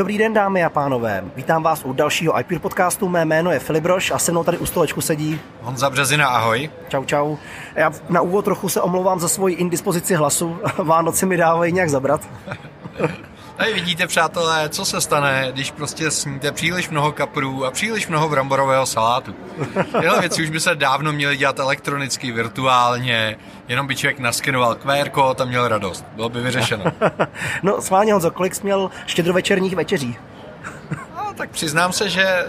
Dobrý den, dámy a pánové. Vítám vás u dalšího iPeer podcastu. Mé jméno je Filip Broš a se mnou tady u stolečku sedí Honza Březina, ahoj. Čau, čau. Já na úvod trochu se omlouvám za svoji indispozici hlasu. Vánoce mi dávají nějak zabrat. Tady vidíte, přátelé, co se stane, když prostě sníte příliš mnoho kaprů a příliš mnoho bramborového salátu. Tyhle věci už by se dávno měly dělat elektronicky, virtuálně, jenom by člověk naskenoval QR kód a měl radost. Bylo by vyřešeno. no, sválně Honzo, kolik jsi měl štědrovečerních večeří? No, tak přiznám se, že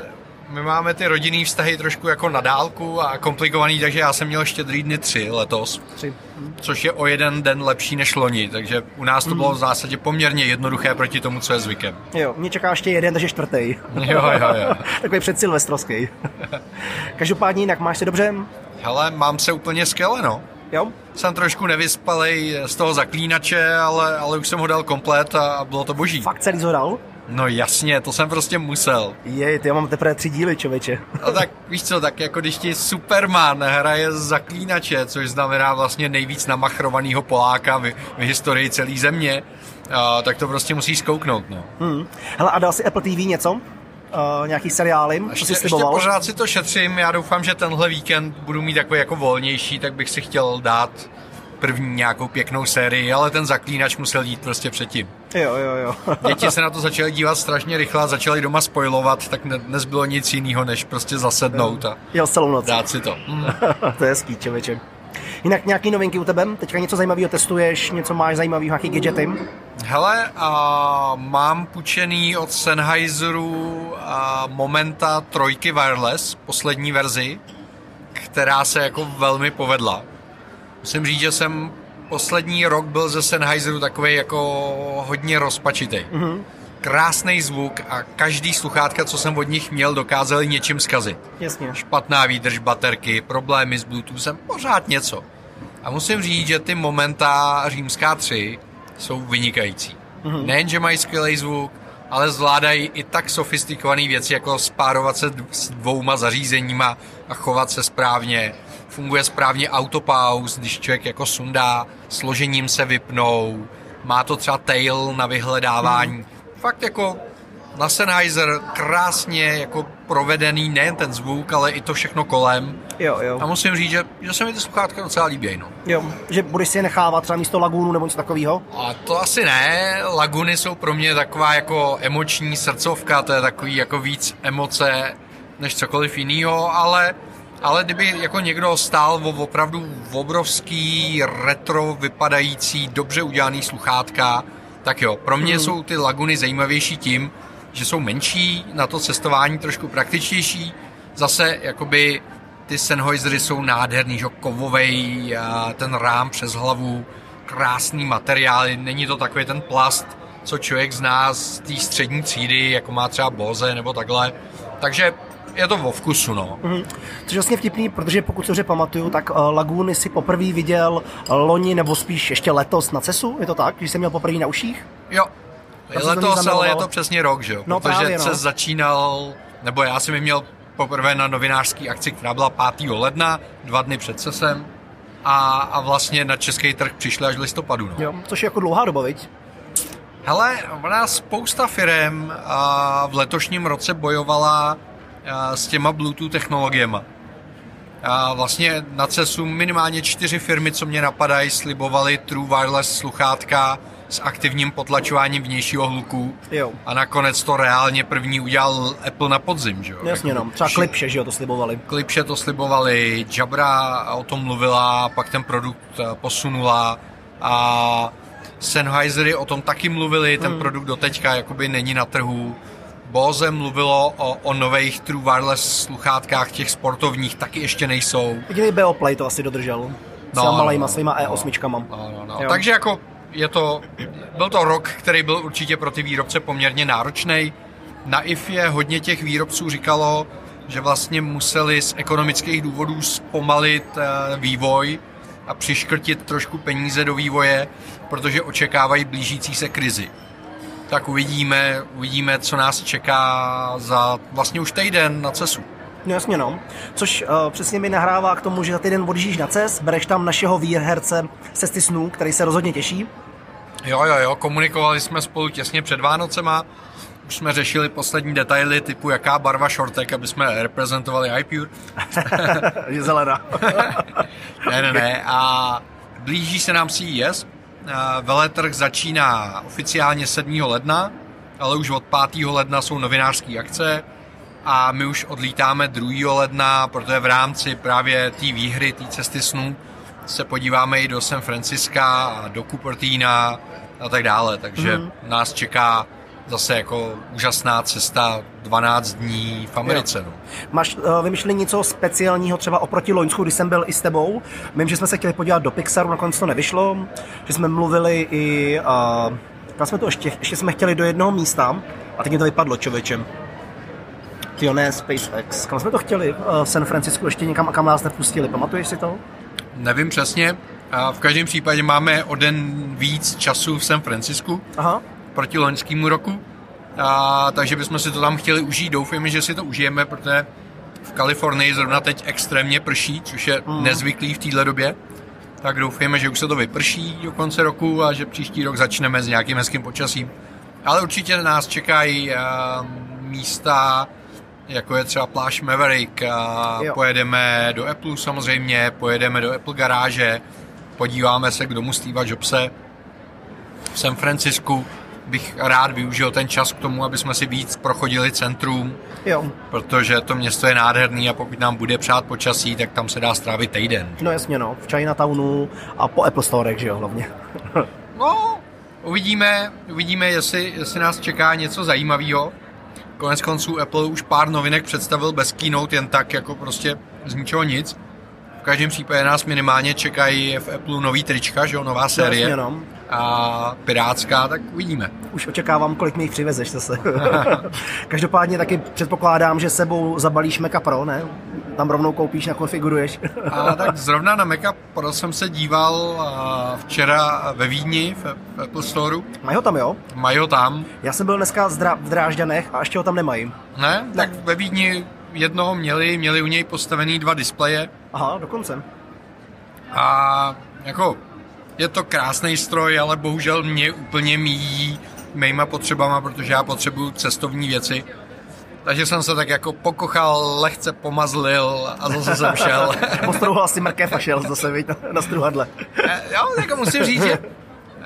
my máme ty rodinný vztahy trošku jako na dálku a komplikovaný, takže já jsem měl štědrý dny tři letos. Tři. Což je o jeden den lepší než loni, takže u nás to bylo v zásadě poměrně jednoduché proti tomu, co je zvykem. Jo, mě čeká ještě jeden, takže čtvrtý. Jo, jo, jo. Takový předsilvestrovský. Každopádně jinak máš se dobře? Hele, mám se úplně skvěle, no. Jo? Jsem trošku nevyspalej z toho zaklínače, ale, ale už jsem ho dal komplet a, a bylo to boží. Fakt celý ho dal? No jasně, to jsem prostě musel. Jej, ty já mám teprve tři díly, člověče. No tak víš co, tak jako když ti Superman hraje z zaklínače, což znamená vlastně nejvíc namachrovanýho Poláka v, v historii celé země, a, tak to prostě musíš zkouknout, no. Hmm. Hele, a dal si Apple TV něco? Uh, nějaký seriály, co Ještě, jsi ještě pořád si to šetřím, já doufám, že tenhle víkend budu mít takový jako volnější, tak bych si chtěl dát první nějakou pěknou sérii, ale ten zaklínač musel jít prostě předtím. Jo, jo, jo. Děti se na to začaly dívat strašně rychle a začaly doma spojovat, tak ne, nezbylo nic jiného, než prostě zasednout a Jel celou noc. dát si to. Mm. to je hezký, člověče. Jinak nějaký novinky u tebe? Teďka něco zajímavého testuješ, něco máš zajímavého, nějaký gadgety? Hele, a mám půjčený od Sennheiseru a Momenta trojky wireless, poslední verzi, která se jako velmi povedla. Musím říct, že jsem poslední rok byl ze Sennheiseru takový jako hodně rozpačitý. Mm-hmm. Krásný zvuk a každý sluchátka, co jsem od nich měl, dokázali něčím zkazit. Jasně. Špatná výdrž baterky, problémy s Bluetoothem, pořád něco. A musím říct, že ty Momenta římská 3 jsou vynikající. Mm-hmm. Nejen, že mají skvělý zvuk, ale zvládají i tak sofistikované věci, jako spárovat se s dvouma zařízeníma a chovat se správně. Funguje správně autopause, když člověk jako sundá, složením se vypnou, má to třeba tail na vyhledávání. Hmm. Fakt jako na Sennheiser krásně jako provedený nejen ten zvuk, ale i to všechno kolem. Jo, jo. A musím říct, že, že se mi ty sluchátka docela líbí. No. Jo, že budeš si je nechávat třeba místo lagůnu nebo něco takového? A to asi ne. Laguny jsou pro mě taková jako emoční srdcovka, to je takový jako víc emoce než cokoliv jiného, ale ale kdyby jako někdo stál o opravdu obrovský retro vypadající, dobře udělaný sluchátka, tak jo, pro mě hmm. jsou ty laguny zajímavější tím, že jsou menší, na to cestování trošku praktičtější. Zase jakoby ty Sennheisery jsou nádherný, že kovovej, ten rám přes hlavu, krásný materiály, není to takový ten plast, co člověk zná z té střední třídy, jako má třeba Bose nebo takhle. Takže je to vo vkusu, no. Mm-hmm. Což je vlastně vtipný, protože pokud se pamatuju, tak uh, Laguny si poprvé viděl loni, nebo spíš ještě letos na CESu, je to tak? Když jsem měl poprvé na uších? Jo. Je letos, ale je to přesně rok, že jo? No, Protože právě, no. CES začínal, nebo já jsem ji měl poprvé na novinářské akci, která byla 5. ledna, dva dny před CESem. A, a vlastně na český trh přišli až v listopadu. No. Jo, což je jako dlouhá doba, viď? Hele, ona spousta firm a v letošním roce bojovala a, s těma Bluetooth technologiemi. A vlastně na CESu minimálně čtyři firmy, co mě napadají, slibovaly True Wireless sluchátka s aktivním potlačováním vnějšího hluku. Jo. A nakonec to reálně první udělal Apple na podzim, že jo? Jasně, no. Třeba Klipše, že jo, to slibovali. Klipše to slibovali, Jabra o tom mluvila, pak ten produkt eh, posunula a Sennheisery o tom taky mluvili, ten hmm. produkt doteďka jakoby není na trhu. Bose mluvilo o, o nových True Wireless sluchátkách, těch sportovních, taky ještě nejsou. Jediný Beoplay to asi dodržel. S no, malejma no, svýma E8. No, no, no. Takže jako je to, byl to rok, který byl určitě pro ty výrobce poměrně náročný. Na IFE hodně těch výrobců říkalo, že vlastně museli z ekonomických důvodů zpomalit eh, vývoj a přiškrtit trošku peníze do vývoje, protože očekávají blížící se krizi. Tak uvidíme, uvidíme, co nás čeká za vlastně už týden na CESu. No jasně no. Což uh, přesně mi nahrává k tomu, že za týden odjíždíš na CES, bereš tam našeho výherce Cesty snů, který se rozhodně těší. Jo, jo, jo, komunikovali jsme spolu těsně před Vánocema. už jsme řešili poslední detaily typu jaká barva šortek, aby jsme reprezentovali iPure. Je zelená. ne, ne, ne. A blíží se nám CES. Veletrh začíná oficiálně 7. ledna, ale už od 5. ledna jsou novinářské akce a my už odlítáme 2. ledna, protože v rámci právě té výhry, té cesty snů, se podíváme i do San Franciska a do Cupertina a tak dále, takže mm. nás čeká zase jako úžasná cesta 12 dní v Americe. No. Máš uh, vymyšlený něco speciálního třeba oproti Loňsku, když jsem byl i s tebou? Vím, že jsme se chtěli podívat do Pixaru, nakonec to nevyšlo, že jsme mluvili i... Uh, jsme to ještě, ještě jsme chtěli do jednoho místa a teď mi to vypadlo, člověče. Ty ne, SpaceX. Kam jsme to chtěli? Uh, San Francisco ještě někam a kam nás nepustili. Pamatuješ si to? Nevím přesně. A v každém případě máme o den víc času v San Francisku Aha. proti loňskému roku. A, takže bychom si to tam chtěli užít. Doufáme, že si to užijeme, protože v Kalifornii zrovna teď extrémně prší, což je mm. nezvyklý v této době. Tak doufáme, že už se to vyprší do konce roku a že příští rok začneme s nějakým hezkým počasím. Ale určitě nás čekají uh, místa, jako je třeba pláž Maverick a jo. pojedeme do Apple samozřejmě, pojedeme do Apple garáže, podíváme se k domu Steve Jobse v San Francisku. Bych rád využil ten čas k tomu, aby jsme si víc prochodili centrum, jo. protože to město je nádherný a pokud nám bude přát počasí, tak tam se dá strávit týden. No jasně no, v Chinatownu a po Apple Storech, že jo, hlavně. no, uvidíme, uvidíme, jestli, jestli nás čeká něco zajímavého. Konec konců Apple už pár novinek představil bez keynote, jen tak jako prostě z ničeho nic. V každém případě nás minimálně čekají v Apple nový trička, že jo, nová série. Jasně, no. A pirátská, tak uvidíme. Už očekávám, kolik mi jich přivezeš zase. Každopádně taky předpokládám, že sebou zabalíš Maca Pro, ne? Tam rovnou koupíš, nakonfiguruješ. a tak zrovna na Maca Pro jsem se díval včera ve Vídni v Apple Store. Mají ho tam, jo? Mají ho tam. Já jsem byl dneska v Drážďanech a ještě ho tam nemají. Ne? Tak ve Vídni jednoho měli, měli u něj postavený dva displeje. Aha, dokonce. A jako je to krásný stroj, ale bohužel mě úplně míjí mýma potřebama, protože já potřebuju cestovní věci. Takže jsem se tak jako pokochal, lehce pomazlil a zase jsem šel. Postrouhal si mrkev a šel zase viď, na struhadle. Eh, jo, jako musím říct, že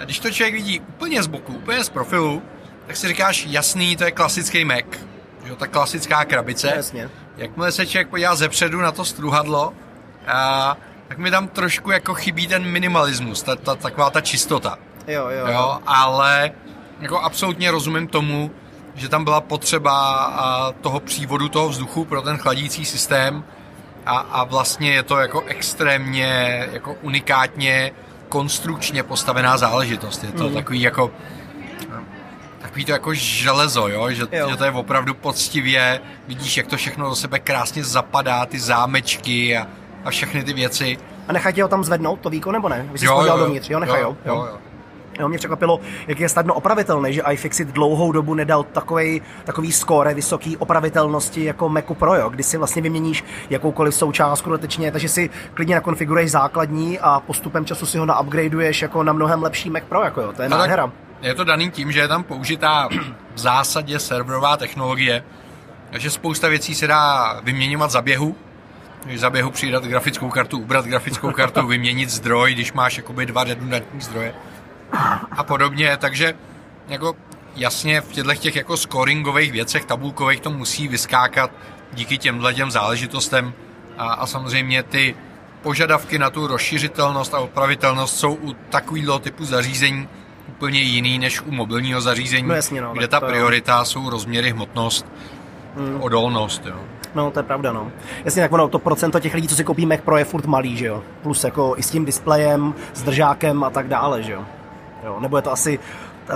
když to člověk vidí úplně z boku, úplně z profilu, tak si říkáš, jasný, to je klasický Mac. Jo, ta klasická krabice. Jasně. Jakmile se člověk podívá zepředu na to struhadlo, a, tak mi tam trošku jako chybí ten minimalismus, ta, ta, taková ta čistota. Jo, jo. jo ale jako absolutně rozumím tomu, že tam byla potřeba toho přívodu toho vzduchu pro ten chladící systém a, a vlastně je to jako extrémně jako unikátně konstrukčně postavená záležitost. Je to mm. takový jako takový to jako železo, jo? Že, jo. že to je opravdu poctivě, vidíš, jak to všechno do sebe krásně zapadá, ty zámečky a, a všechny ty věci. A nechají ho tam zvednout, to víko, nebo ne? Vy jsi jo, jo, dovnitř, jo, nechají, jo, jo. jo, jo. Jo, mě překvapilo, jak je snadno opravitelný, že iFixit dlouhou dobu nedal takový, takový skóre vysoký opravitelnosti jako Macu Pro, jo, kdy si vlastně vyměníš jakoukoliv součástku dotečně, takže si klidně nakonfiguruješ základní a postupem času si ho naupgradeuješ jako na mnohem lepší Mac Pro, jako jo, to je no nádhera. Je to daný tím, že je tam použitá v zásadě serverová technologie, takže spousta věcí se dá vyměňovat za běhu, když za běhu přidat grafickou kartu, ubrat grafickou kartu, vyměnit zdroj, když máš jakoby dva redundantní zdroje a podobně, takže jako jasně v těchto těch jako scoringových věcech, tabulkových to musí vyskákat díky těmhle těm záležitostem a, a samozřejmě ty požadavky na tu rozšiřitelnost a opravitelnost jsou u takového typu zařízení úplně jiný než u mobilního zařízení, no jasně, no, kde ta priorita je. jsou rozměry, hmotnost, hmm. odolnost. Jo. No, to je pravda, no. Jasně, tak ono, to procento těch lidí, co si koupí Mac Pro, je furt malý, že jo. Plus jako i s tím displejem, s držákem a tak dále, že jo. Jo nebo je to asi uh,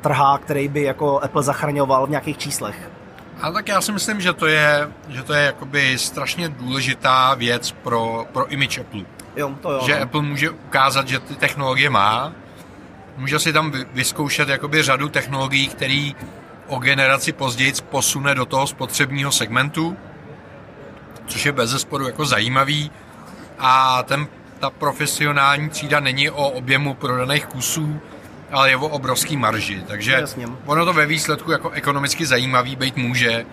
trhák, který by jako Apple zachraňoval v nějakých číslech. A tak já si myslím, že to je, že to je jakoby strašně důležitá věc pro, pro image Apple. Jo, to jo. Že no. Apple může ukázat, že ty technologie má, může si tam vyzkoušet jakoby řadu technologií, který o generaci později posune do toho spotřebního segmentu, což je bez zesporu jako zajímavý a ten, ta profesionální třída není o objemu prodaných kusů, ale je o obrovský marži, takže Jasně. ono to ve výsledku jako ekonomicky zajímavý být může,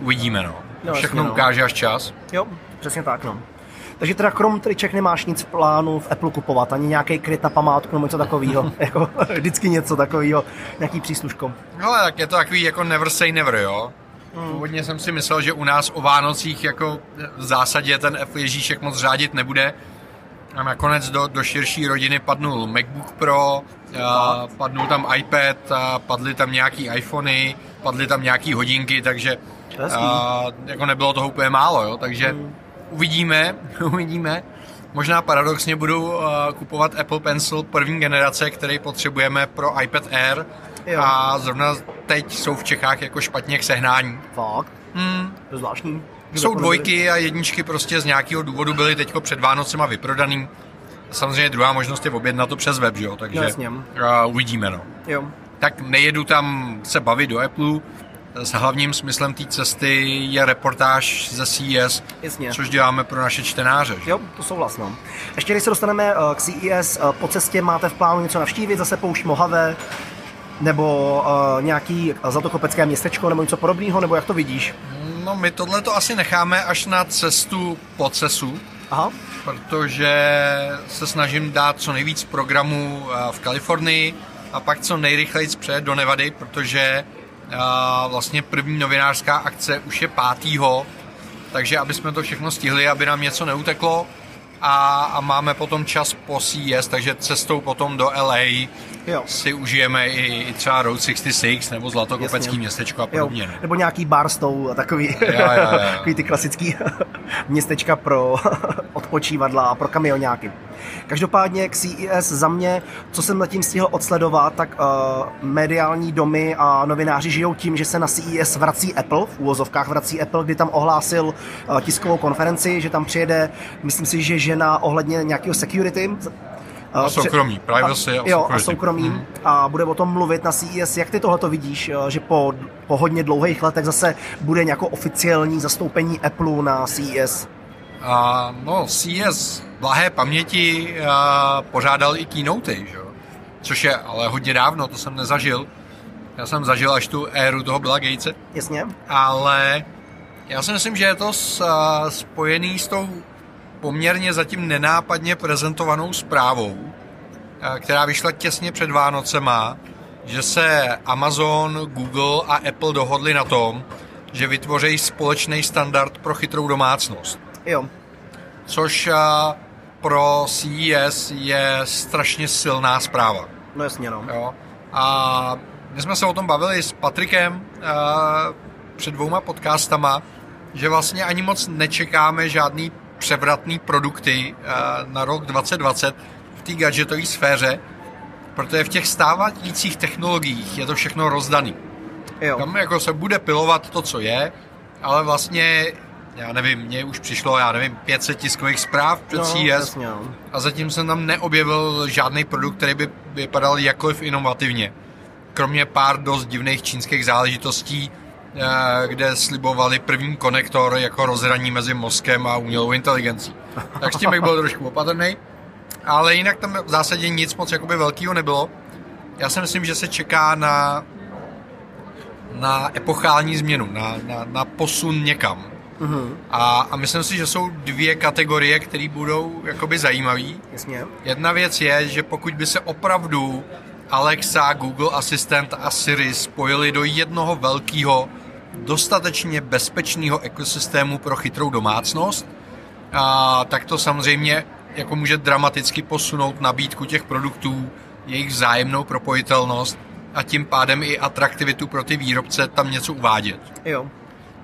uvidíme no. No, Všechno jasně, no. ukáže až čas. Jo, přesně tak, no. Takže teda krom triček nemáš nic v plánu v Apple kupovat, ani nějaký kryt na památku nebo něco takového. jako vždycky něco takového, nějaký přísluško. Ale tak je to takový jako never say never, jo. Původně jsem si myslel, že u nás o Vánocích jako v zásadě ten Apple Ježíšek moc řádit nebude. A nakonec do, do širší rodiny padnul MacBook Pro, a padnul tam iPad, a padly tam nějaký iPhony, padly tam nějaký hodinky, takže a, jako nebylo toho úplně málo, jo. takže uvidíme, uvidíme. Možná paradoxně budu uh, kupovat Apple Pencil první generace, který potřebujeme pro iPad Air Jo. a zrovna teď jsou v Čechách jako špatně k sehnání. Fakt, Hmm. to je zvláštní. Jsou dvojky a jedničky prostě z nějakého důvodu byly teďko před Vánocema vyprodaný. Samozřejmě druhá možnost je objednat to přes web, že jo? takže No, jasně. uvidíme. No. Jo, Tak nejedu tam se bavit do Apple, s hlavním smyslem té cesty je reportáž ze CES, Jasně. což děláme pro naše čtenáře. že? jo, to souhlas, no. Ještě když se dostaneme eh, k CES, eh, po cestě máte v plánu něco navštívit, zase poušť Mojave, nebo uh, nějaký zlatokopecké městečko, nebo něco podobného, nebo jak to vidíš? No my tohle to asi necháme až na cestu po CESu, Aha, protože se snažím dát co nejvíc programů eh, v Kalifornii a pak co nejrychleji přejet do Nevady, protože eh, vlastně první novinářská akce už je pátýho, takže aby jsme to všechno stihli, aby nám něco neuteklo a, a máme potom čas po CES, takže cestou potom do LA jo. si užijeme i, i třeba Road 66 nebo Zlatokopecký Jasně. městečko a Jo, podobně. no. nebo nějaký Barstow a takový, jo, jo. takový ty klasický městečka pro odpočívadla a pro kamionáky. Každopádně k CES za mě, co jsem zatím stihl odsledovat, tak uh, mediální domy a novináři žijou tím, že se na CES vrací Apple, v úvozovkách vrací Apple, kdy tam ohlásil uh, tiskovou konferenci, že tam přijede, myslím si, že žena ohledně nějakého security, uh, A soukromí, privacy a jo, a soukromí. Mhm. A bude o tom mluvit na CES. Jak ty tohle vidíš, eh, že po, po hodně dlouhých letech zase bude nějakou oficiální zastoupení Apple na CES? A, no, CS blahé paměti pořádal i keynote, že? což je ale hodně dávno, to jsem nezažil. Já jsem zažil až tu éru toho Billa Gatese, Jasně? ale já si myslím, že je to spojený s tou poměrně zatím nenápadně prezentovanou zprávou, která vyšla těsně před Vánocema, že se Amazon, Google a Apple dohodli na tom, že vytvoří společný standard pro chytrou domácnost Jo. což pro CES je strašně silná zpráva. No jasně, no. Jo? A my jsme se o tom bavili s Patrikem a, před dvouma podcastama, že vlastně ani moc nečekáme žádný převratný produkty a, na rok 2020 v té gadgetové sféře, protože v těch stávajících technologiích je to všechno rozdaný. Jo. Tam jako se bude pilovat to, co je, ale vlastně, já nevím, mně už přišlo, já nevím, 500 tiskových zpráv před no, jasně, no. a zatím jsem tam neobjevil žádný produkt, který by vypadal jakkoliv inovativně. Kromě pár dost divných čínských záležitostí, eh, kde slibovali první konektor jako rozhraní mezi mozkem a umělou inteligencí. Tak s tím bych byl trošku opatrný. Ale jinak tam v zásadě nic moc jakoby velkého nebylo. Já si myslím, že se čeká na na epochální změnu, na, na, na posun někam. Mhm, A, a myslím si, že jsou dvě kategorie, které budou jakoby zajímavé. jasně. Jedna věc je, že pokud by se opravdu Alexa, Google Assistant a Siri spojili do jednoho velkého, dostatečně bezpečného ekosystému pro chytrou domácnost, a, tak to samozřejmě jako může dramaticky posunout nabídku těch produktů, jejich vzájemnou propojitelnost a tím pádem i atraktivitu pro ty výrobce tam něco uvádět. Jo.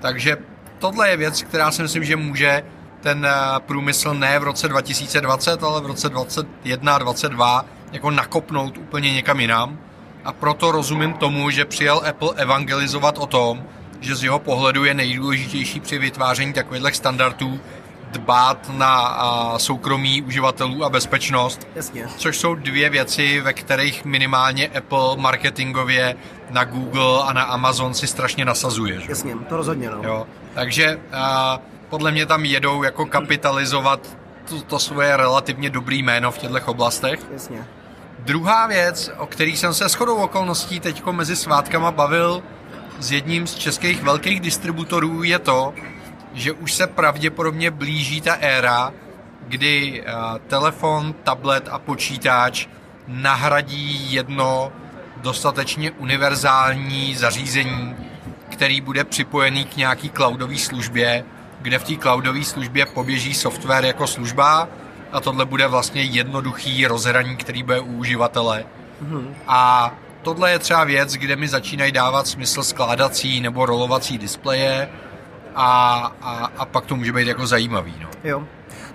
Takže tohle je věc, která si myslím, že může ten eh, průmysl ne v roce 2020, ale v roce 2021 a 2022 jako nakopnout úplně někam jinam. A proto rozumím tomu, že přijel Apple evangelizovat o tom, že z jeho pohledu je nejdůležitější při vytváření takových standardů dbát na a, soukromí uživatelů a bezpečnost, Jasně. což jsou dvě věci, ve kterých minimálně Apple marketingově na Google a na Amazon si strašně nasazuje. Že? Jasně, to rozhodně, no. Jo. Takže a, podle mě tam jedou jako kapitalizovat to, to svoje relativně dobrý jméno v těchto oblastech. Jasně. Druhá věc, o který jsem se shodou okolností teď mezi svátkama bavil s jedním z českých velkých distributorů, je to, že už se pravděpodobně blíží ta éra, kdy uh, telefon, tablet a počítač nahradí jedno dostatečně univerzální zařízení, který bude připojený k nějaký cloudové službě, kde v té cloudové službě poběží software jako služba a tohle bude vlastně jednoduchý rozhraní, který bude u uživatele. Mm-hmm. A tohle je třeba věc, kde mi začínají dávat smysl skládací nebo rolovací displeje a, a, a pak to může být jako zajímavý. No. Jo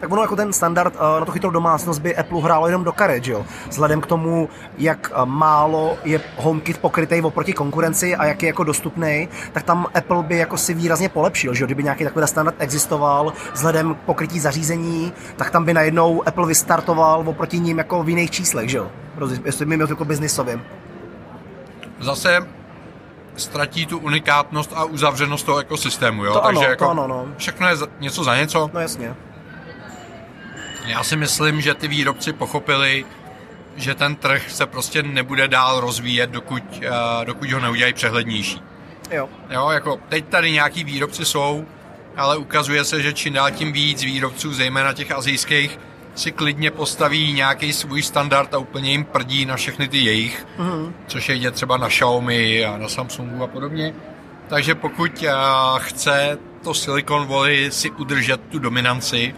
tak ono jako ten standard eh, na to chytrou domácnost by Apple hrálo jenom do karet, jo? Vzhledem k tomu, jak eh, málo je HomeKit pokrytý oproti konkurenci a jak je jako dostupný, tak tam Apple by jako si výrazně polepšil, že kdyby nějaký takový standard existoval vzhledem k pokrytí zařízení, tak tam by najednou Apple vystartoval oproti ním jako v jiných číslech, že jo? Jestli mimo jako biznisovým. Zase ztratí tu unikátnost a uzavřenost toho ekosystému, jo? To Takže ano, jako to ano, no. všechno je něco za něco. No jasně. Já si myslím, že ty výrobci pochopili, že ten trh se prostě nebude dál rozvíjet, dokud, uh, dokud ho neudělají přehlednější. Jo. Jo, jako teď tady nějaký výrobci jsou, ale ukazuje se, že čím dál tím víc výrobců, zejména těch azijských, si klidně postaví nějaký svůj standard a úplně jim prdí na všechny ty jejich, mm-hmm. což je třeba na Xiaomi a na Samsungu a podobně. Takže pokud uh, chce to Silicon Valley si udržet tu dominanci,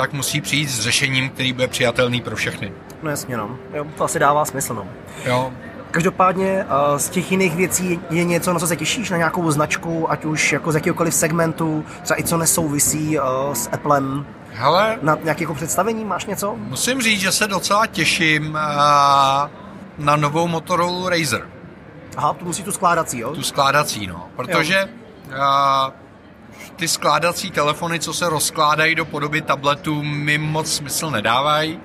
tak musí přijít s řešením, který bude přijatelný pro všechny. No jasně, no. Jo, to asi dává smysl, no. Jo. Každopádně z těch jiných věcí je něco, na co se těšíš, na nějakou značku, ať už jako z jakýkoliv segmentu, třeba i co nesouvisí s Applem, Hele, na nějaké jako představení, máš něco? Musím říct, že se docela těším na novou Motorola Razer. Aha, tu musí tu skládací, jo? Tu skládací, no. Protože jo ty skládací telefony, co se rozkládají do podoby tabletů, mi moc smysl nedávají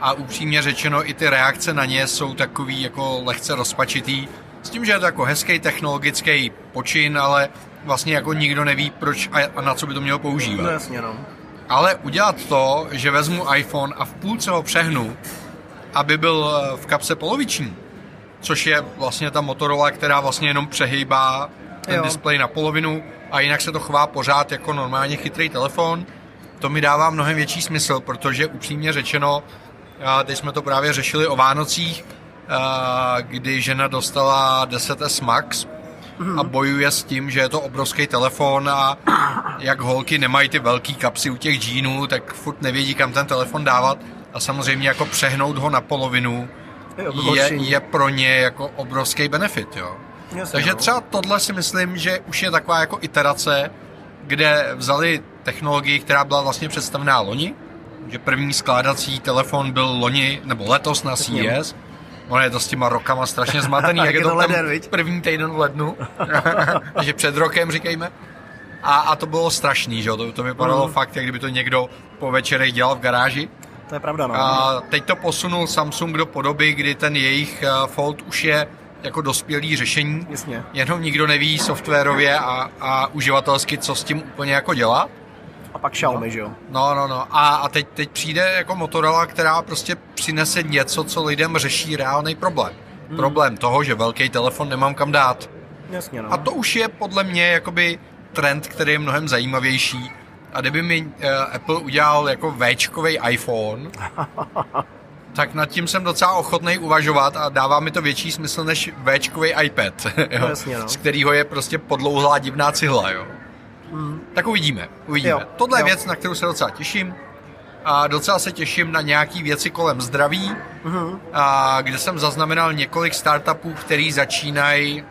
a upřímně řečeno i ty reakce na ně jsou takový jako lehce rozpačitý. S tím, že je to jako hezký technologický počin, ale vlastně jako nikdo neví, proč a na co by to mělo používat. No jasně, no. Ale udělat to, že vezmu iPhone a v půlce ho přehnu, aby byl eh, v kapse poloviční, což je vlastně ta Motorola, která vlastně jenom přehýbá ten jo. displej na polovinu, a jinak se to chová pořád jako normálně chytrý telefon. To mi dává mnohem větší smysl, protože upřímně řečeno, teď jsme to právě řešili o Vánocích, kdy žena dostala 10S Max a bojuje s tím, že je to obrovský telefon a jak holky nemají ty velký kapsy u těch džínů, tak furt nevědí, kam ten telefon dávat a samozřejmě jako přehnout ho na polovinu je, je pro ně jako obrovský benefit, jo. Jasně, Takže no. třeba tohle si myslím, že už je taková jako iterace, kde vzali technologii, která byla vlastně představená loni, že první skládací telefon byl loni, nebo letos na CES. Ono je to s těma rokama strašně zmatený, jak je to leden, první týden v lednu, takže před rokem říkejme. A, a to bylo strašný, že jo? To, to vypadalo mm. fakt, jak kdyby to někdo po večerech dělal v garáži. To je pravda, no. A teď to posunul Samsung do podoby, kdy ten jejich eh, Fold už je jako dospělý řešení. Jasně. Jenom nikdo neví softwarově a, a uživatelsky, co s tím úplně jako dělat. A pak Xiaomi, no. že jo? No, no, no. A, a teď, teď přijde jako Motorola, která prostě přinese něco, co lidem řeší reálný problém. Hmm. Problém toho, že velký telefon nemám kam dát. Jasně, no. A to už je podle mě jakoby trend, který je mnohem zajímavější. A kdyby mi uh, Apple udělal jako Včkový iPhone, tak nad tím jsem docela ochotný uvažovat a dává mi to větší smysl než Včkový iPad, jo, jasně, no. z kterého je prostě podlouhlá divná cihla. Jo. Mm. Tak uvidíme, uvidíme. Jo, Tohle jo. je věc, na kterou se docela těším. A docela se těším na nějaké věci kolem zdraví, mm-hmm. a kde jsem zaznamenal několik startupů, který začínají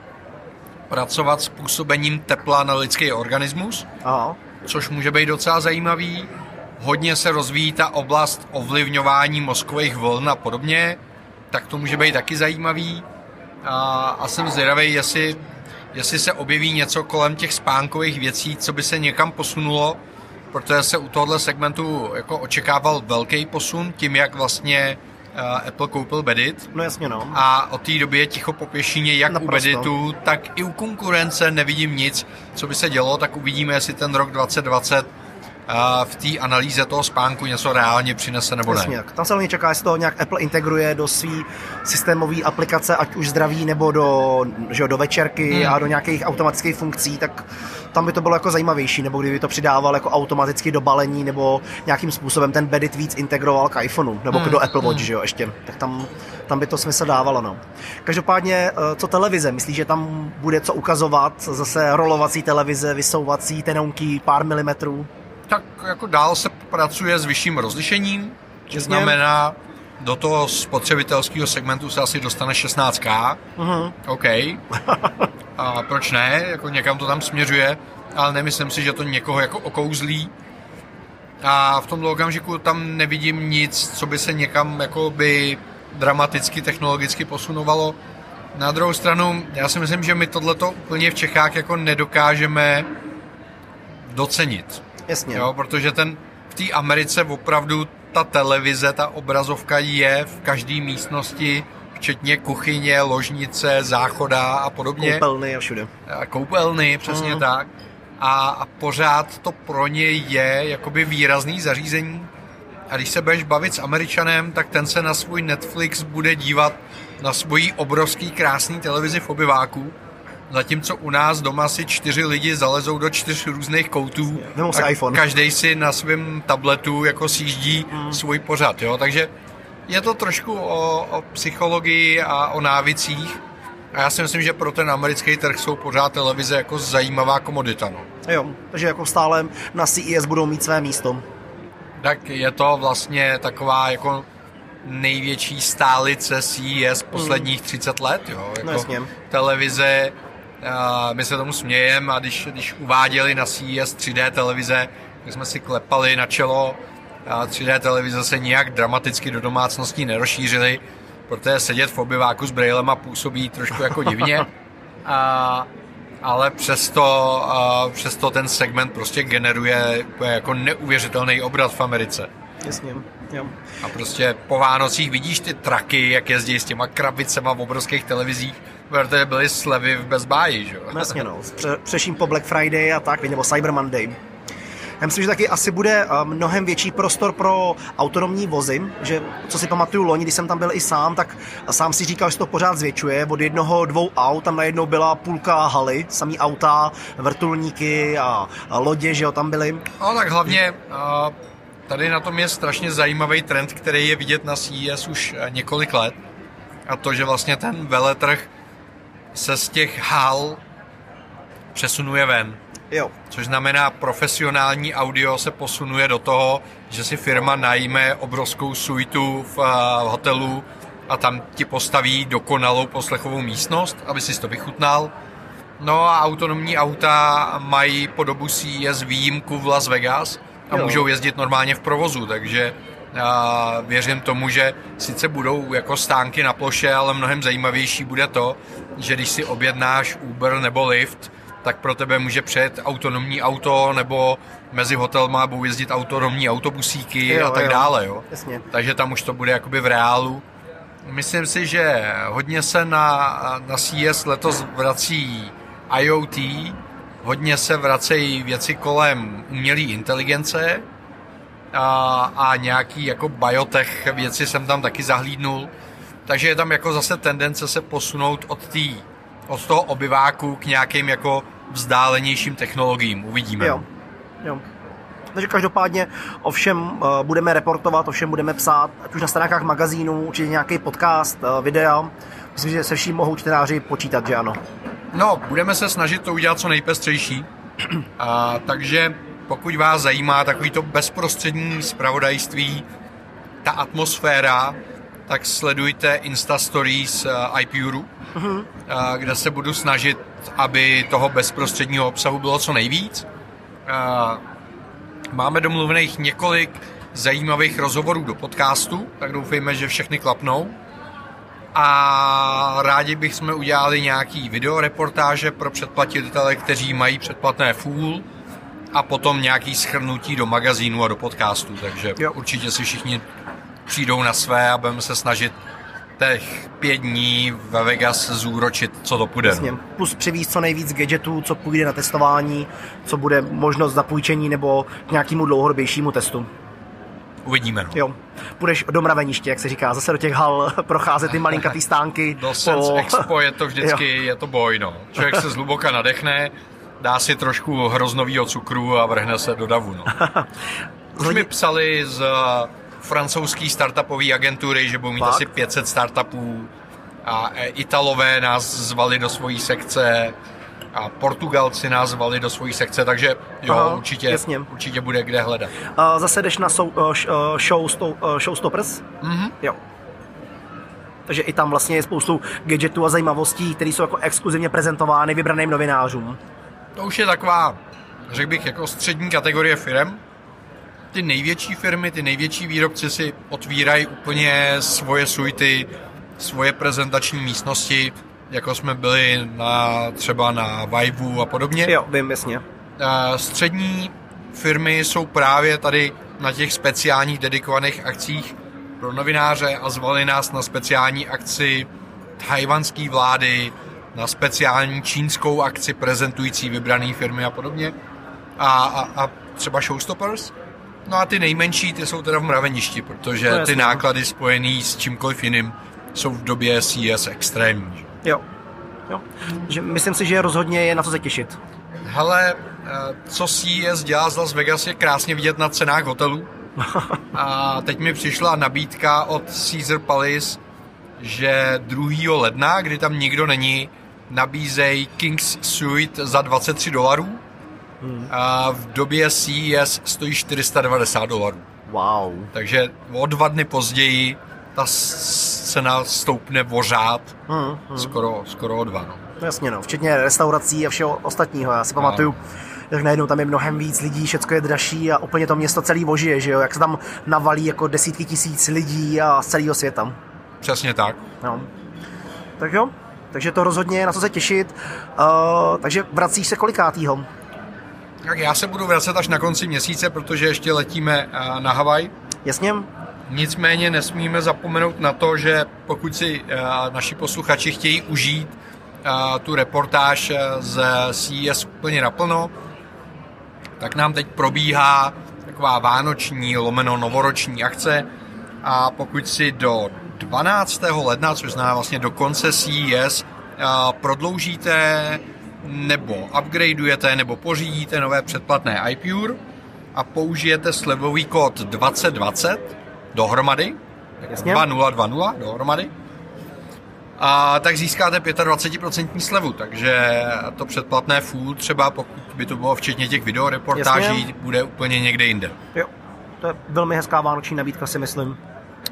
pracovat s působením tepla na lidský organismus, Aha. což může být docela zajímavý hodně se rozvíjí ta oblast ovlivňování mozkových vln a podobně, tak to může být taky zajímavý. A, a jsem zvědavý, jestli, jestli se objeví něco kolem těch spánkových věcí, co by se někam posunulo, protože se u tohohle segmentu jako očekával velký posun tím, jak vlastně uh, Apple koupil Bedit. No jasně no. A od té doby je ticho po pěšině jak Naprosto. u Beditu, tak i u konkurence nevidím nic, co by se dělo, tak uvidíme, jestli ten rok 2020 v té analýze toho spánku něco reálně přinese nebo ne. Jasně, tam se hlavně čeká, jestli to nějak Apple integruje do své systémové aplikace, ať už zdraví nebo do, že do večerky hmm. a do nějakých automatických funkcí, tak tam by to bylo jako zajímavější, nebo kdyby to přidával jako automaticky do balení, nebo nějakým způsobem ten Bedit víc integroval k iPhoneu, nebo hmm. do Apple Watch, hmm. že jo, ještě. Tak tam, tam by to smysl dávalo, no. Každopádně, eh, co televize? Myslíš, že tam bude co ukazovat? Zase rolovací televize, vysouvací, tenounky, pár milimetrů? Tak jako dál se pracuje s vyšším rozlišením, to znamená, do toho spotřebitelského segmentu se asi dostane 16K. Uh-huh. OK. A proč ne? Jako někam to tam směřuje, ale nemyslím si, že to někoho jako okouzlí. A v tom okamžiku tam nevidím nic, co by se někam jako by dramaticky technologicky posunovalo. Na druhou stranu, já si myslím, že my tohleto úplně v Čechách jako nedokážeme docenit. Jasně. Jo, protože ten v té Americe opravdu ta televize, ta obrazovka je v každé místnosti, včetně kuchyně, ložnice, záchoda a podobně. Koupelny a všude. A koupelny, přesně mm. tak. A, a pořád to pro ně je jakoby výrazný zařízení. A když se budeš bavit s Američanem, tak ten se na svůj Netflix bude dívat na svoji obrovský krásný televizi v obyváku Zatímco u nás doma si čtyři lidi zalezou do čtyř různých koutů. a iPhone. Každý si na svém tabletu jako sjíždí mm. svůj pořad, jo. Takže je to trošku o, o psychologii a o návicích. A já si myslím, že pro ten americký trh jsou pořád televize jako zajímavá komodita. No. Jo, takže jako stále na CES budou mít své místo. Tak je to vlastně taková jako největší stálice CES posledních 30 let. Jo. Jako no jasně. Televize my se tomu smějeme a když, když uváděli na CES 3D televize, tak jsme si klepali na čelo a 3D televize se nijak dramaticky do domácností nerozšířily, protože sedět v obyváku s brailema působí trošku jako divně. A, ale přesto, a přesto ten segment prostě generuje jako neuvěřitelný obrat v Americe. Jasně, jo. A prostě po Vánocích vidíš ty traky, jak jezdí s těma krabicema v obrovských televizích protože byly slevy v Best Buy, že jo? Jasně, no. Pře- přeším po Black Friday a tak, nebo Cyber Monday. Já myslím, že taky asi bude eh, mnohem větší prostor pro autonomní vozy, že co si pamatuju loni, když jsem tam byl i sám, tak sám si říkal, že to pořád zvětšuje. Od jednoho, dvou aut tam najednou byla půlka haly, samý auta, vrtulníky a, a lodě, že jo, tam byly. No tak hlavně tady na tom je strašně zajímavý trend, který je vidět na CES už eh, několik let. A to, že vlastně ten veletrh se z těch hal přesunuje ven. Jo. Což znamená, profesionální audio se posunuje do toho, že si firma najme obrovskou suitu v, v hotelu a tam ti postaví dokonalou poslechovou místnost, aby si to vychutnal. No a autonomní auta mají po dobu CES výjimku v Las Vegas a jo. můžou jezdit normálně v provozu, takže a věřím tomu, že sice budou jako stánky na ploše, ale mnohem zajímavější bude to, že když si objednáš Uber nebo Lyft, tak pro tebe může přejet autonomní auto, nebo mezi hotelma budou jezdit autonomní autobusíky jo, a tak jo. dále. Jo? Jasně. Takže tam už to bude jakoby v reálu. Myslím si, že hodně se na, na CES letos vrací IoT, hodně se vracejí věci kolem umělé inteligence, a, a nějaký jako biotech věci jsem tam taky zahlídnul. Takže je tam jako zase tendence se posunout od, tý, od toho obyváku k nějakým jako vzdálenějším technologiím. Uvidíme. Jo. jo. Takže každopádně o všem uh, budeme reportovat, o všem budeme psát, ať už na stránkách magazínu, určitě nějaký podcast, uh, videa. Myslím, že se vším mohou čtenáři počítat, že ano. No, budeme se snažit to udělat co nejpestřejší. A, takže pokud vás zajímá takovýto bezprostřední zpravodajství, ta atmosféra, tak sledujte Insta Stories uh, iPuru, uh-huh. uh, kde se budu snažit, aby toho bezprostředního obsahu bylo co nejvíc. Uh, máme domluvených několik zajímavých rozhovorů do podcastu, tak doufejme, že všechny klapnou. A rádi bychom udělali nějaký videoreportáže pro předplatitele, kteří mají předplatné full a potom nějaký schrnutí do magazínu a do podcastu, takže jo. určitě si všichni přijdou na své a budeme se snažit těch pět dní ve Vegas zúročit, co to půjde. Jasně. Plus přivízt co nejvíc gadgetů, co půjde na testování, co bude možnost zapůjčení nebo k nějakému dlouhodobějšímu testu. Uvidíme. No. Jo. Půjdeš do mraveniště, jak se říká, zase do těch hal procházet ty malinkatý stánky. do po... Expo je to vždycky, jo. je to boj, no. Člověk se zhluboka nadechne, dá si trošku hroznovýho cukru a vrhne se do davu, no. Už mi psali z francouzský startupové agentury, že budou mít Fakt? asi 500 startupů a e, Italové nás zvali do svojí sekce a Portugalci nás zvali do svojí sekce, takže jo, Aha, určitě, jasně. určitě bude kde hledat. A zase jdeš na show, uh, show, uh, Showstoppers? Mm-hmm. Jo. Takže i tam vlastně je spoustu gadgetů a zajímavostí, které jsou jako exkluzivně prezentovány vybraným novinářům. To už je taková, řekl bych, jako střední kategorie firm, ty největší firmy, ty největší výrobci si otvírají úplně svoje suity, svoje prezentační místnosti, jako jsme byli na, třeba na Vive a podobně. Jo, vím, jasně. Střední firmy jsou právě tady na těch speciálních dedikovaných akcích pro novináře a zvali nás na speciální akci tajvanské vlády, na speciální čínskou akci prezentující vybrané firmy a podobně. A, a, a třeba Showstoppers, No a ty nejmenší, ty jsou teda v mraveništi, protože no, ty náklady spojené s čímkoliv jiným jsou v době CS extrémní. Jo. jo. Že myslím si, že rozhodně je na co se těšit. Hele, eh, co CES dělá z Las Vegas je krásně vidět na cenách hotelů. a teď mi přišla nabídka od Caesar Palace, že 2. ledna, kdy tam nikdo není, nabízejí King's Suite za 23 dolarů Hmm. A v době CES stojí 490 dolarů. Wow. Takže o dva dny později ta cena stoupne vořád hmm, hmm. Skoro, skoro o dva. No. Jasně, no, včetně restaurací a všeho ostatního. Já si pamatuju, jak najednou tam je mnohem víc lidí, všechno je dražší a úplně to město celý vožije, že jo, jak se tam navalí jako desítky tisíc lidí a z celého světa. Přesně tak. No. Tak jo, takže to rozhodně je na co se těšit. Uh, takže vracíš se kolikátýho? Tak já se budu vracet až na konci měsíce, protože ještě letíme eh, na Havaj. Jasně. Nicméně nesmíme zapomenout na to, že pokud si eh, naši posluchači chtějí užít eh, tu reportáž z CES úplně naplno, tak nám teď probíhá taková vánoční lomeno novoroční akce a pokud si do 12. ledna, což znamená vlastně do konce CES, prodloužíte nebo upgradeujete nebo pořídíte nové předplatné iPure a použijete slevový kód 2020 dohromady, Jasně. 2020 dohromady, a tak získáte 25% slevu, takže to předplatné full třeba, pokud by to bylo včetně těch videoreportáží, Jasně. bude úplně někde jinde. Jo, to je velmi hezká vánoční nabídka si myslím.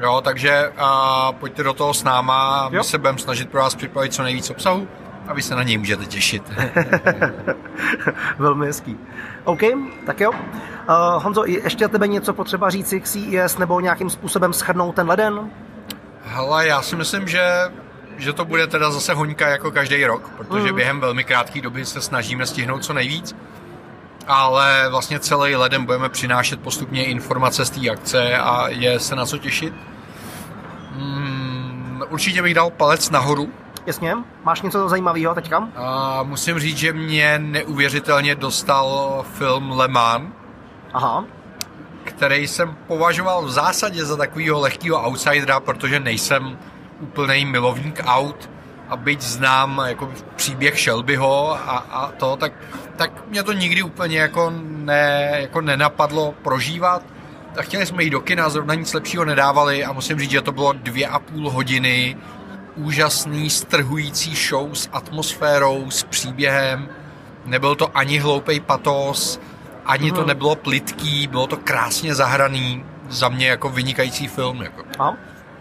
Jo, takže a, pojďte do toho s náma, my jo. se budeme snažit pro vás připravit co nejvíc obsahu a vy se na něj můžete těšit. Velmi hezký. OK, tak jo. Uh, Honzo, ještě tebe něco potřeba říci k CES nebo nějakým způsobem schrnout ten leden? Hele, já si myslím, že že to bude teda zase hoňka jako každý rok, protože mm. během velmi krátké doby se snažíme stihnout co nejvíc. Ale vlastně celý leden budeme přinášet postupně informace z té akce a je se na co těšit. Mm, určitě bych dal palec nahoru Jasně. Máš něco zajímavého teďka? A musím říct, že mě neuvěřitelně dostal film Le Mans. Aha. Který jsem považoval v zásadě za takového lehkého outsidera, protože nejsem úplný milovník aut a byť znám jako příběh Shelbyho a, a to, tak, tak mě to nikdy úplně jako, ne, jako nenapadlo prožívat. A chtěli jsme jít do kina, zrovna nic lepšího nedávali a musím říct, že to bylo dvě a půl hodiny úžasný, strhující show s atmosférou, s příběhem. Nebyl to ani hloupej patos, ani to mhm. nebylo plitký, bylo to krásně zahraný. Za mě jako vynikající film. Jako. A?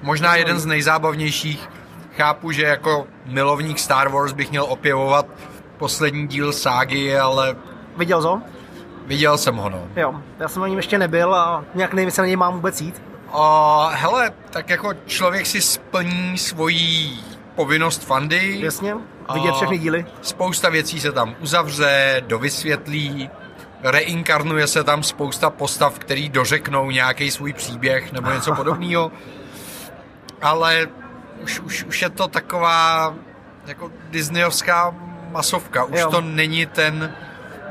Možná jeden z nejzábavnějších. Chápu, že jako milovník Star Wars bych měl opěvovat poslední díl ságy, ale... Viděl to? Viděl jsem ho, no. Jo, já jsem na něm ještě nebyl a nějak nevím, jestli na něj mám vůbec jít. A hele, tak jako člověk si splní svoji povinnost fandy. Jasně, vidět všechny díly. Spousta věcí se tam uzavře, dovysvětlí, reinkarnuje se tam spousta postav, který dořeknou nějaký svůj příběh nebo něco podobného. Ale už, už, už je to taková jako disneyovská masovka. Už Jo. to není ten,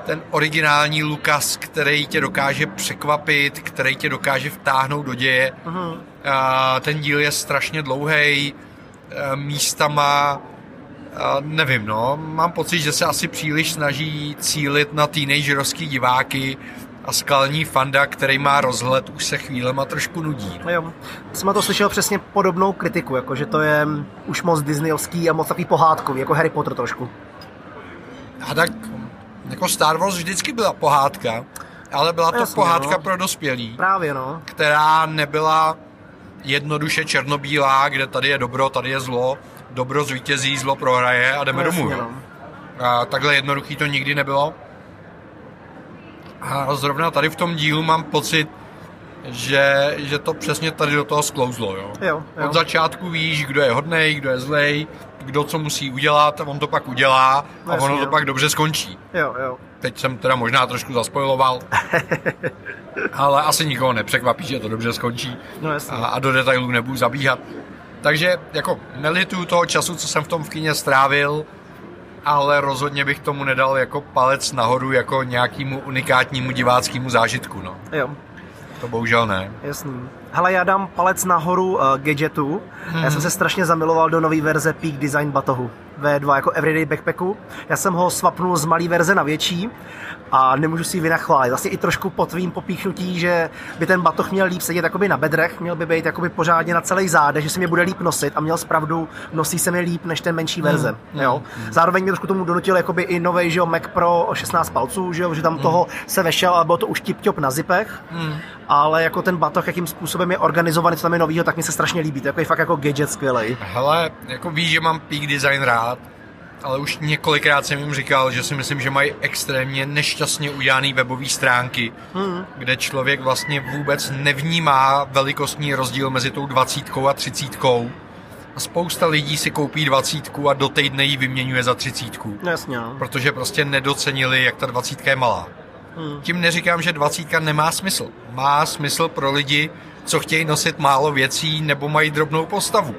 ten originální Lukas, který tě dokáže překvapit, který tě dokáže vtáhnout do děje. Mhm. A ten díl je strašně dlouhý, místama a nevím, no, mám pocit, že se asi příliš snaží cílit na teenagerovský diváky a skalní fanda, který má rozhled, už se chvílema trošku nudí. No. Jo. Jsem na to slyšel přesně podobnou kritiku, jako že to je už moc disneyovský a moc takový pohádkový, jako Harry Potter trošku. A tak jako Star Wars vždycky byla pohádka, ale byla to Jasně, pohádka no. pro dospělí, Právě, no. která nebyla jednoduše černobílá, kde tady je dobro, tady je zlo, dobro zvítězí, zlo prohraje a jdeme domů. jasně, jo. no. A takhle jednoduchý to nikdy nebylo. A zrovna tady v tom dílu mám pocit, že, že to přesně tady do toho sklouzlo. Jo? Jo, jo. Od začátku víš, kdo je hodnej, kdo je zlej, kdo co musí udělat, a on to pak udělá a No jasně, ono to jo. pak dobře skončí. Jo, jo. Teď jsem teda možná trošku zaspojiloval, ale asi nikoho nepřekvapí, že to dobře skončí No jasně. a, a do detailů nebudu zabíhat. Takže jako nelituju toho času, co jsem v tom v kině strávil, ale rozhodně bych tomu nedal jako palec nahoru jako nějakému unikátnímu diváckému zážitku. No. Jo, To bohužel ne. jasný. Hele, já dám palec nahoru uh, gadgetu. Mhm. Já jsem se strašně zamiloval do nové verze Peak Design batohu. V2 jako everyday backpacku. Já jsem ho swapnul z malé verze na větší a nemůžu si ji vynachválit. Vlastně i trošku po tvým popíchnutí, že by ten batoh měl líp sedět jakoby na bedrech, měl by být jakoby pořádně na celý zádech, že se mě bude líp nosit a měl zpravdu, nosí se mi líp než ten menší verze. Mm, jo. Zároveň mě trošku tomu donutil jakoby i nový že jo, Mac Pro o 16 palců, že, jo, že tam toho se vešel, ale bylo to už tip na zipech. Ale jako ten batoh, jakým způsobem je organizovaný, co tam je novýho, tak mi se strašně líbí. To je fakt jako gadget skvělý. Hele, jako víš, že mám peak design rád, ale už několikrát jsem jim říkal, že si myslím, že mají extrémně nešťastně udělané webové stránky, hmm. kde člověk vlastně vůbec nevnímá velikostní rozdíl mezi tou dvacítkou a třicítkou. A spousta lidí si koupí dvacítku a do týdne ji vyměňuje za třicítku. Jasně, no. Protože prostě nedocenili, jak ta dvacítka je malá. Hmm. Tím neříkám, že dvacítka nemá smysl. Má smysl pro lidi, co chtějí nosit málo věcí nebo mají drobnou postavu.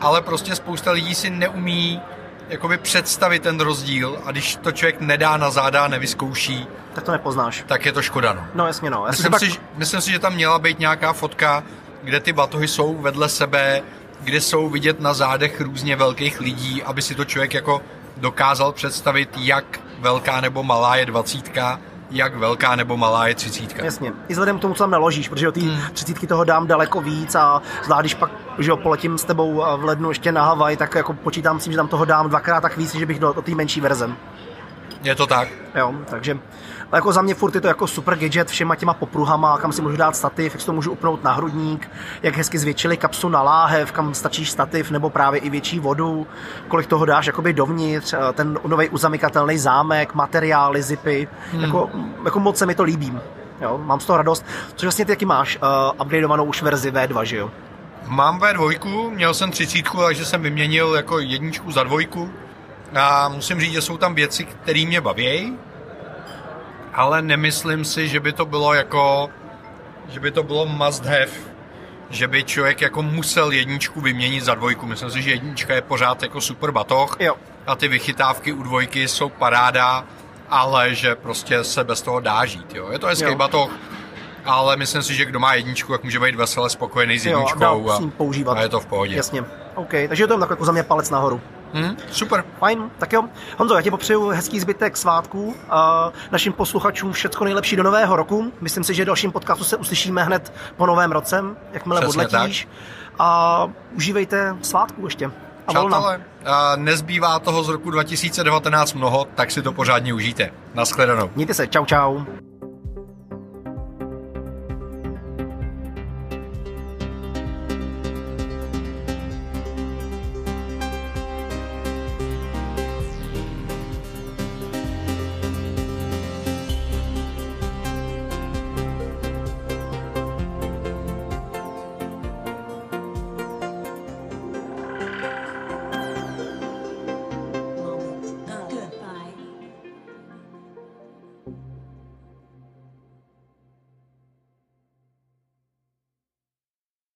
Ale prostě spousta lidí si neumí jakoby představit ten rozdíl a když to člověk nedá na záda a nevyzkouší, Tak to nepoznáš. tak je to škoda. No. No jasně, no. Myslím, pak... si, že- myslím si, že tam měla být nějaká fotka, kde ty batohy jsou vedle sebe, kde jsou vidět na zádech různě velkých lidí, aby si to člověk jako dokázal představit, jak velká nebo malá je dvacítka, jak velká nebo malá je třicítka. Jasně. I vzhledem k tomu, co tam naložíš, protože ty Hmm. hmm. třicítky toho dám daleko víc a zvlášť, když pak že jo, poletím s tebou a v lednu ještě na Havaj, tak jako počítám s tím, že tam toho dám dvakrát tak víc, že bych do, do té menší verze. Je to tak. Jo, takže ale jako za mě furt je to jako super gadget všema těma popruhama, kam si můžu dát stativ, jak si to můžu upnout na hrudník, jak hezky zvětšili kapsu na láhev, kam stačí stativ, nebo právě i větší vodu, kolik toho dáš jakoby dovnitř, ten nový uzamykatelný zámek, materiály, zipy, hmm. jako, jako moc se mi to líbí. Jo, mám z toho radost. Což vlastně ty taky máš uh, upgradeovanou už verzi V2, že jo? Mám V2, měl jsem třicítku, takže jsem vyměnil jako jedničku za dvojku. A musím říct, že jsou tam věci, které mě baví, ale nemyslím si, že by to bylo jako, že by to bylo must have, že by člověk jako musel jedničku vyměnit za dvojku. Myslím si, že jednička je pořád jako super batoh Jo. a ty vychytávky u dvojky jsou paráda, ale že prostě se bez toho dá žít. Jo. Je to hezký Jo. batoh, ale myslím si, že kdo má jedničku, jak může být vesele spokojený s Jo, jedničkou dá a, používat. a je to v pohodě. Jasně. OK, takže je to jen tak jako za mě palec nahoru. Hm, super. Fajn, tak jo. Honzo, já ti popřeju hezký zbytek svátků a našim posluchačům všecko nejlepší do nového roku. Myslím si, že v dalším podcastu se uslyšíme hned po novém roce, jakmile Přesně odletíš. A užívejte svátku ještě. A. Přátelé, a nezbývá toho z roku 2019 mnoho, tak si to pořádně užijte. Naschledanou. Mějte se, čau čau.